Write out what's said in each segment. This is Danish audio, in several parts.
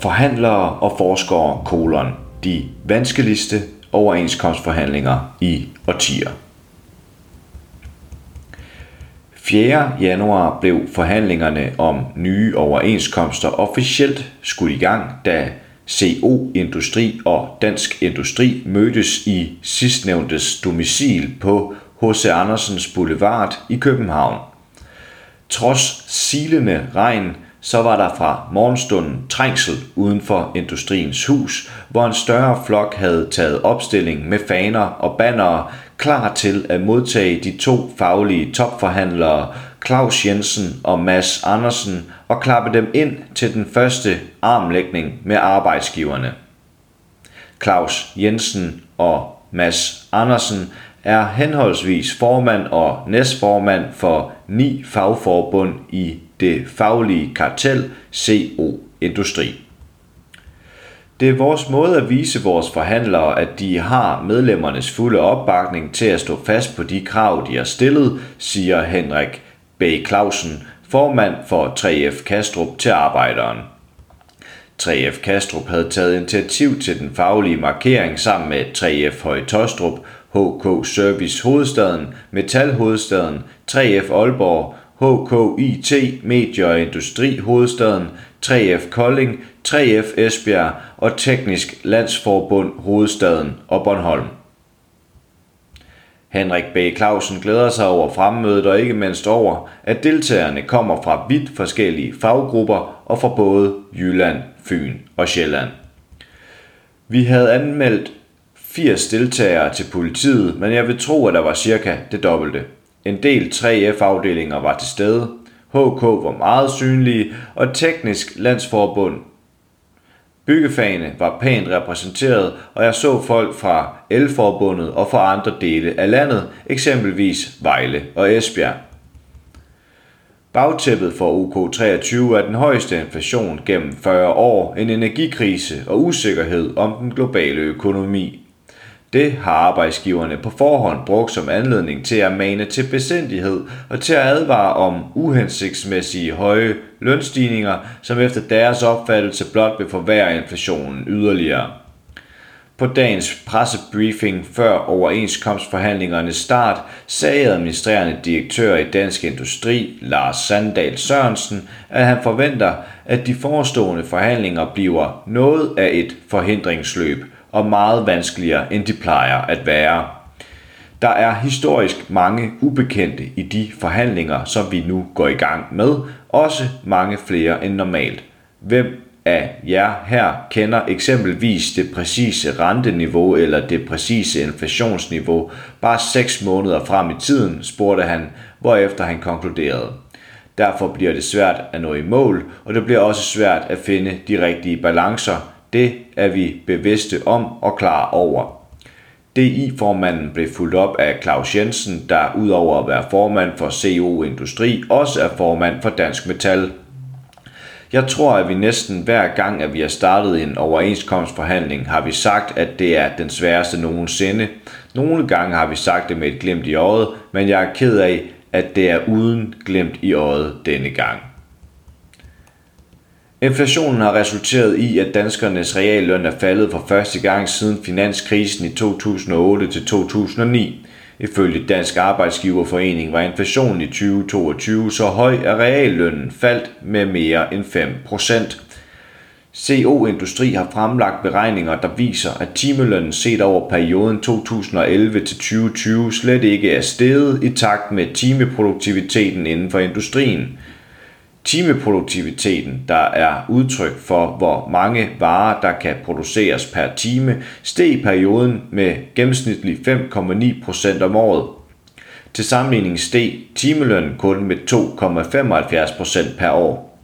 Forhandlere og forskere kolon. De vanskeligste overenskomstforhandlinger i årtier. 4. januar blev forhandlingerne om nye overenskomster officielt skudt i gang, da CO Industri og Dansk Industri mødtes i sidstnævntes domicil på H.C. Andersens Boulevard i København. Trods silende regn, så var der fra morgenstunden trængsel uden for Industriens Hus, hvor en større flok havde taget opstilling med faner og bannere klar til at modtage de to faglige topforhandlere Claus Jensen og Mads Andersen og klappe dem ind til den første armlægning med arbejdsgiverne. Claus Jensen og Mads Andersen er henholdsvis formand og næstformand for ni fagforbund i det faglige kartel CO Industri. Det er vores måde at vise vores forhandlere, at de har medlemmernes fulde opbakning til at stå fast på de krav, de har stillet, siger Henrik B. Clausen, formand for 3F Kastrup til arbejderen. 3F Kastrup havde taget initiativ til den faglige markering sammen med 3F Høje Tostrup, HK Service Hovedstaden, Metal Hovedstaden, 3F Aalborg, HKIT Medie og Industri Hovedstaden, 3F Kolding, 3F Esbjerg og Teknisk Landsforbund Hovedstaden og Bornholm. Henrik B. Clausen glæder sig over fremmødet og ikke mindst over, at deltagerne kommer fra vidt forskellige faggrupper og fra både Jylland, Fyn og Sjælland. Vi havde anmeldt 80 deltagere til politiet, men jeg vil tro, at der var cirka det dobbelte. En del 3F-afdelinger var til stede. HK var meget synlige, og Teknisk Landsforbund Byggefagene var pænt repræsenteret, og jeg så folk fra Elforbundet og fra andre dele af landet, eksempelvis Vejle og Esbjerg. Bagtæppet for UK23 er den højeste inflation gennem 40 år, en energikrise og usikkerhed om den globale økonomi. Det har arbejdsgiverne på forhånd brugt som anledning til at mane til besindighed og til at advare om uhensigtsmæssige høje lønstigninger, som efter deres opfattelse blot vil forværre inflationen yderligere. På dagens pressebriefing før overenskomstforhandlingernes start sagde administrerende direktør i Dansk Industri, Lars Sandal Sørensen, at han forventer, at de forestående forhandlinger bliver noget af et forhindringsløb – og meget vanskeligere end de plejer at være. Der er historisk mange ubekendte i de forhandlinger, som vi nu går i gang med, også mange flere end normalt. Hvem af jer her kender eksempelvis det præcise renteniveau eller det præcise inflationsniveau bare 6 måneder frem i tiden, spurgte han, hvorefter han konkluderede. Derfor bliver det svært at nå i mål, og det bliver også svært at finde de rigtige balancer, det er vi bevidste om og klar over. DI-formanden blev fuldt op af Claus Jensen, der udover at være formand for CO Industri, også er formand for Dansk Metal. Jeg tror, at vi næsten hver gang, at vi har startet en overenskomstforhandling, har vi sagt, at det er den sværeste nogensinde. Nogle gange har vi sagt det med et glimt i øjet, men jeg er ked af, at det er uden glimt i øjet denne gang. Inflationen har resulteret i, at danskernes realløn er faldet for første gang siden finanskrisen i 2008 til 2009. Ifølge Dansk Arbejdsgiverforening var inflationen i 2022 så høj, at reallønnen faldt med mere end 5 procent. CO Industri har fremlagt beregninger, der viser, at timelønnen set over perioden 2011-2020 slet ikke er steget i takt med timeproduktiviteten inden for industrien. Timeproduktiviteten, der er udtryk for, hvor mange varer, der kan produceres per time, steg i perioden med gennemsnitligt 5,9% om året. Til sammenligning steg timelønnen kun med 2,75% per år.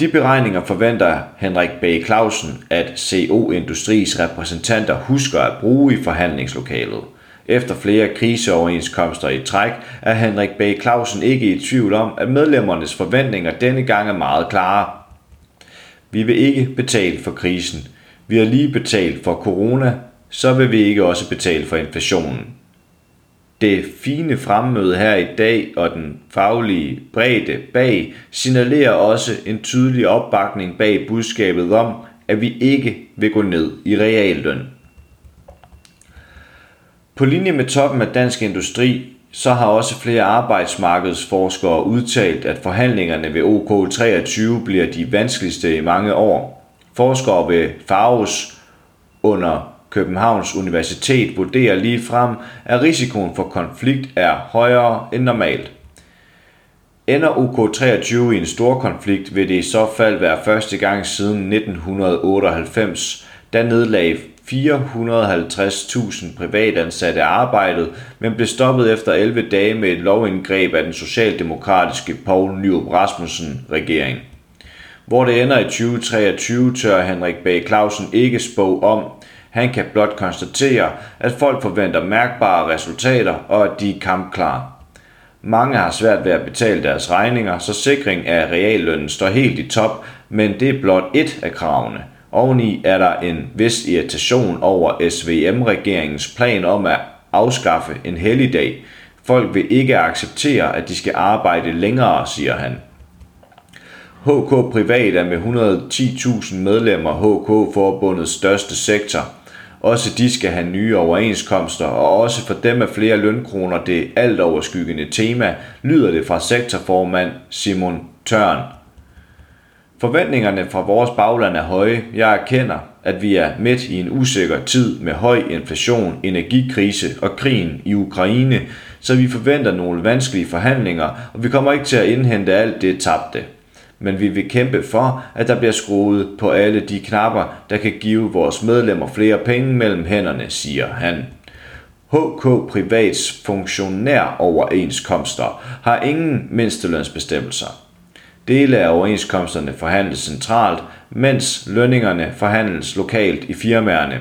De beregninger forventer Henrik B. Clausen, at CO Industris repræsentanter husker at bruge i forhandlingslokalet – efter flere kriseoverenskomster i træk er Henrik B. Clausen ikke i tvivl om, at medlemmernes forventninger denne gang er meget klare. Vi vil ikke betale for krisen. Vi har lige betalt for corona, så vil vi ikke også betale for inflationen. Det fine fremmøde her i dag og den faglige bredde bag signalerer også en tydelig opbakning bag budskabet om, at vi ikke vil gå ned i realløn. På linje med toppen af dansk industri, så har også flere arbejdsmarkedsforskere udtalt, at forhandlingerne ved OK23 bliver de vanskeligste i mange år. Forskere ved Faros under Københavns Universitet vurderer lige frem, at risikoen for konflikt er højere end normalt. Ender OK23 i en stor konflikt, vil det i så fald være første gang siden 1998, da nedlagde 450.000 privatansatte arbejdet, men blev stoppet efter 11 dage med et lovindgreb af den socialdemokratiske Poul Nyrup Rasmussen regering. Hvor det ender i 2023, tør Henrik Bag Clausen ikke spå om. Han kan blot konstatere, at folk forventer mærkbare resultater og at de er kampklare. Mange har svært ved at betale deres regninger, så sikring af reallønnen står helt i top, men det er blot et af kravene. Oveni er der en vis irritation over SVM-regeringens plan om at afskaffe en helligdag. Folk vil ikke acceptere, at de skal arbejde længere, siger han. HK Privat er med 110.000 medlemmer HK-forbundets største sektor. Også de skal have nye overenskomster, og også for dem er flere lønkroner det alt overskyggende tema, lyder det fra sektorformand Simon Tørn. Forventningerne fra vores bagland er høje. Jeg erkender, at vi er midt i en usikker tid med høj inflation, energikrise og krigen i Ukraine, så vi forventer nogle vanskelige forhandlinger, og vi kommer ikke til at indhente alt det tabte. Men vi vil kæmpe for, at der bliver skruet på alle de knapper, der kan give vores medlemmer flere penge mellem hænderne, siger han. HK Privats funktionær overenskomster har ingen mindstelønsbestemmelser. Dele af overenskomsterne forhandles centralt, mens lønningerne forhandles lokalt i firmaerne.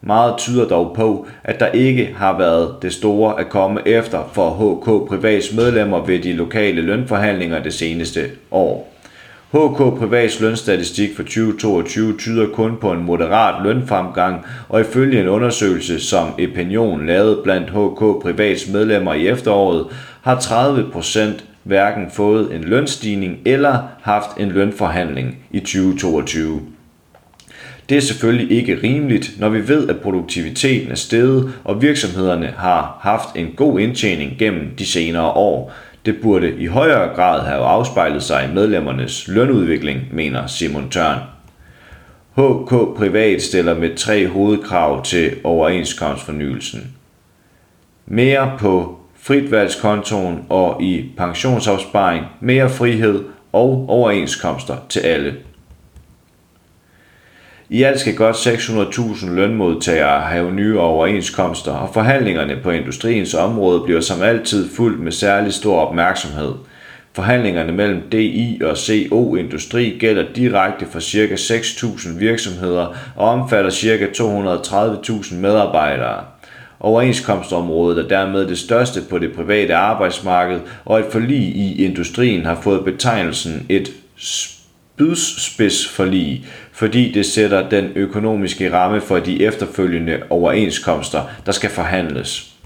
Meget tyder dog på, at der ikke har været det store at komme efter for HK Privats medlemmer ved de lokale lønforhandlinger det seneste år. HK Privats lønstatistik for 2022 tyder kun på en moderat lønfremgang, og ifølge en undersøgelse, som Epinion lavede blandt HK Privats medlemmer i efteråret, har 30 procent hverken fået en lønstigning eller haft en lønforhandling i 2022. Det er selvfølgelig ikke rimeligt, når vi ved, at produktiviteten er steget, og virksomhederne har haft en god indtjening gennem de senere år. Det burde i højere grad have afspejlet sig i medlemmernes lønudvikling, mener Simon Tørn. HK Privat stiller med tre hovedkrav til overenskomstfornyelsen. Mere på fritvalgskontoen og i pensionsopsparing, mere frihed og overenskomster til alle. I alt skal godt 600.000 lønmodtagere have nye overenskomster, og forhandlingerne på industriens område bliver som altid fuldt med særlig stor opmærksomhed. Forhandlingerne mellem DI og CO Industri gælder direkte for ca. 6.000 virksomheder og omfatter ca. 230.000 medarbejdere. Overenskomstområdet er dermed det største på det private arbejdsmarked, og et forlig i industrien har fået betegnelsen et spydspidsforlig, fordi det sætter den økonomiske ramme for de efterfølgende overenskomster, der skal forhandles.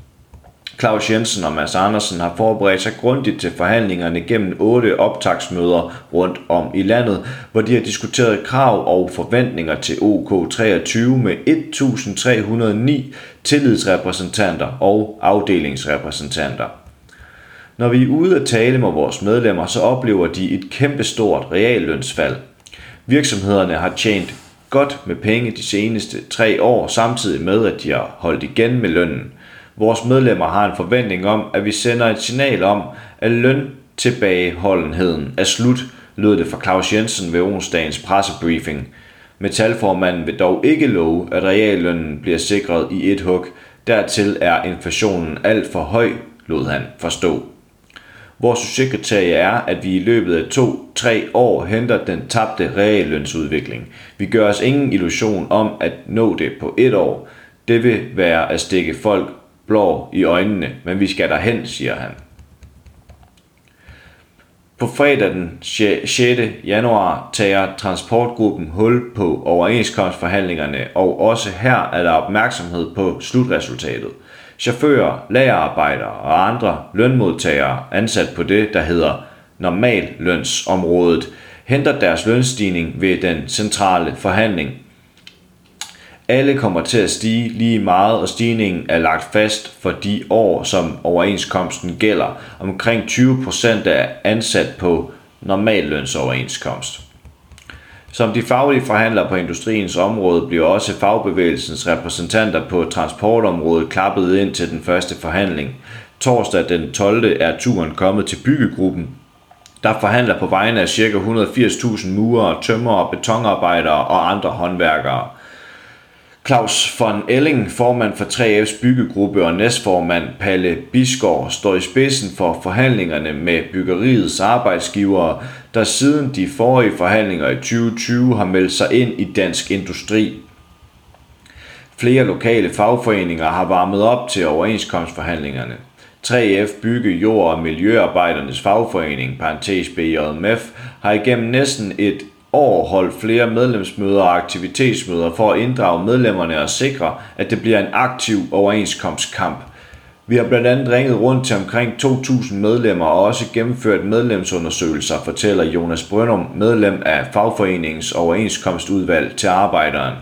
Claus Jensen og Mads Andersen har forberedt sig grundigt til forhandlingerne gennem otte optagsmøder rundt om i landet, hvor de har diskuteret krav og forventninger til OK23 med 1309 tillidsrepræsentanter og afdelingsrepræsentanter. Når vi er ude at tale med vores medlemmer, så oplever de et kæmpestort reallønsfald. Virksomhederne har tjent godt med penge de seneste tre år, samtidig med at de har holdt igen med lønnen. Vores medlemmer har en forventning om, at vi sender et signal om, at løn tilbageholdenheden er slut, lød det fra Claus Jensen ved onsdagens pressebriefing. Metalformanden vil dog ikke love, at reallønnen bliver sikret i et hug. Dertil er inflationen alt for høj, lod han forstå. Vores succeskriterie er, at vi i løbet af to-tre år henter den tabte reallønsudvikling. Vi gør os ingen illusion om at nå det på et år. Det vil være at stikke folk blå i øjnene, men vi skal derhen, siger han. På fredag den 6. januar tager transportgruppen hul på overenskomstforhandlingerne, og også her er der opmærksomhed på slutresultatet. Chauffører, lagerarbejdere og andre lønmodtagere ansat på det, der hedder normallønsområdet, henter deres lønstigning ved den centrale forhandling. Alle kommer til at stige lige meget, og stigningen er lagt fast for de år, som overenskomsten gælder. Omkring 20% er ansat på normallønsoverenskomst. Som de faglige forhandlere på industriens område bliver også fagbevægelsens repræsentanter på transportområdet klappet ind til den første forhandling. Torsdag den 12. er turen kommet til byggegruppen, der forhandler på vegne af ca. 180.000 murer, tømmer, betonarbejdere og andre håndværkere. Claus von Elling, formand for 3F's byggegruppe og næstformand Palle Bisgaard, står i spidsen for forhandlingerne med byggeriets arbejdsgivere, der siden de forrige forhandlinger i 2020 har meldt sig ind i dansk industri. Flere lokale fagforeninger har varmet op til overenskomstforhandlingerne. 3F Bygge Jord og Miljøarbejdernes Fagforening, parentes BJMF, har igennem næsten et år holdt flere medlemsmøder og aktivitetsmøder for at inddrage medlemmerne og sikre, at det bliver en aktiv overenskomstkamp. Vi har blandt andet ringet rundt til omkring 2.000 medlemmer og også gennemført medlemsundersøgelser, fortæller Jonas Brønum, medlem af fagforeningens overenskomstudvalg til arbejderen.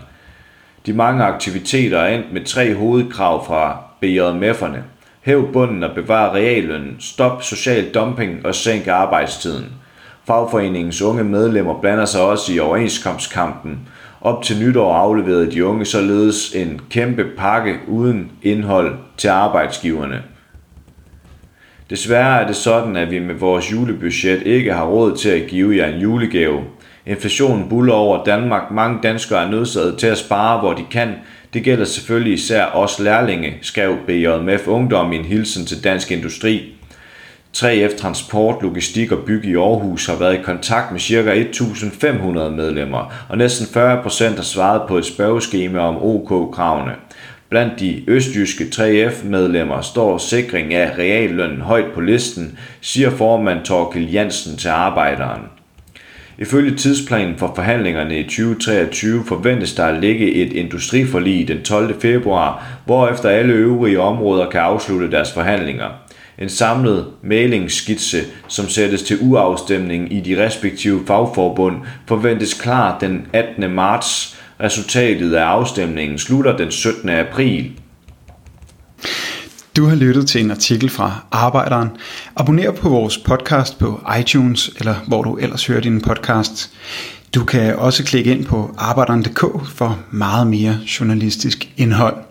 De mange aktiviteter er endt med tre hovedkrav fra BJMF'erne. Hæv bunden og bevar reallønnen, stop social dumping og sænk arbejdstiden. Fagforeningens unge medlemmer blander sig også i overenskomstkampen. Op til nytår afleverede de unge således en kæmpe pakke uden indhold til arbejdsgiverne. Desværre er det sådan, at vi med vores julebudget ikke har råd til at give jer en julegave. Inflationen buller over Danmark. Mange danskere er nødsaget til at spare, hvor de kan. Det gælder selvfølgelig især os lærlinge, skrev BJMF Ungdom i en hilsen til Dansk Industri. 3F Transport, Logistik og Bygge i Aarhus har været i kontakt med ca. 1.500 medlemmer, og næsten 40% har svaret på et spørgeskema om OK-kravene. Blandt de østjyske 3F-medlemmer står sikring af reallønnen højt på listen, siger formand Torkel Jansen til arbejderen. Ifølge tidsplanen for forhandlingerne i 2023 forventes der at ligge et industriforlig den 12. februar, hvorefter alle øvrige områder kan afslutte deres forhandlinger. En samlet mailingsskitse, som sættes til uafstemning i de respektive fagforbund, forventes klar den 18. marts. Resultatet af afstemningen slutter den 17. april. Du har lyttet til en artikel fra Arbejderen. Abonner på vores podcast på iTunes, eller hvor du ellers hører din podcast. Du kan også klikke ind på arbejderen.dk for meget mere journalistisk indhold.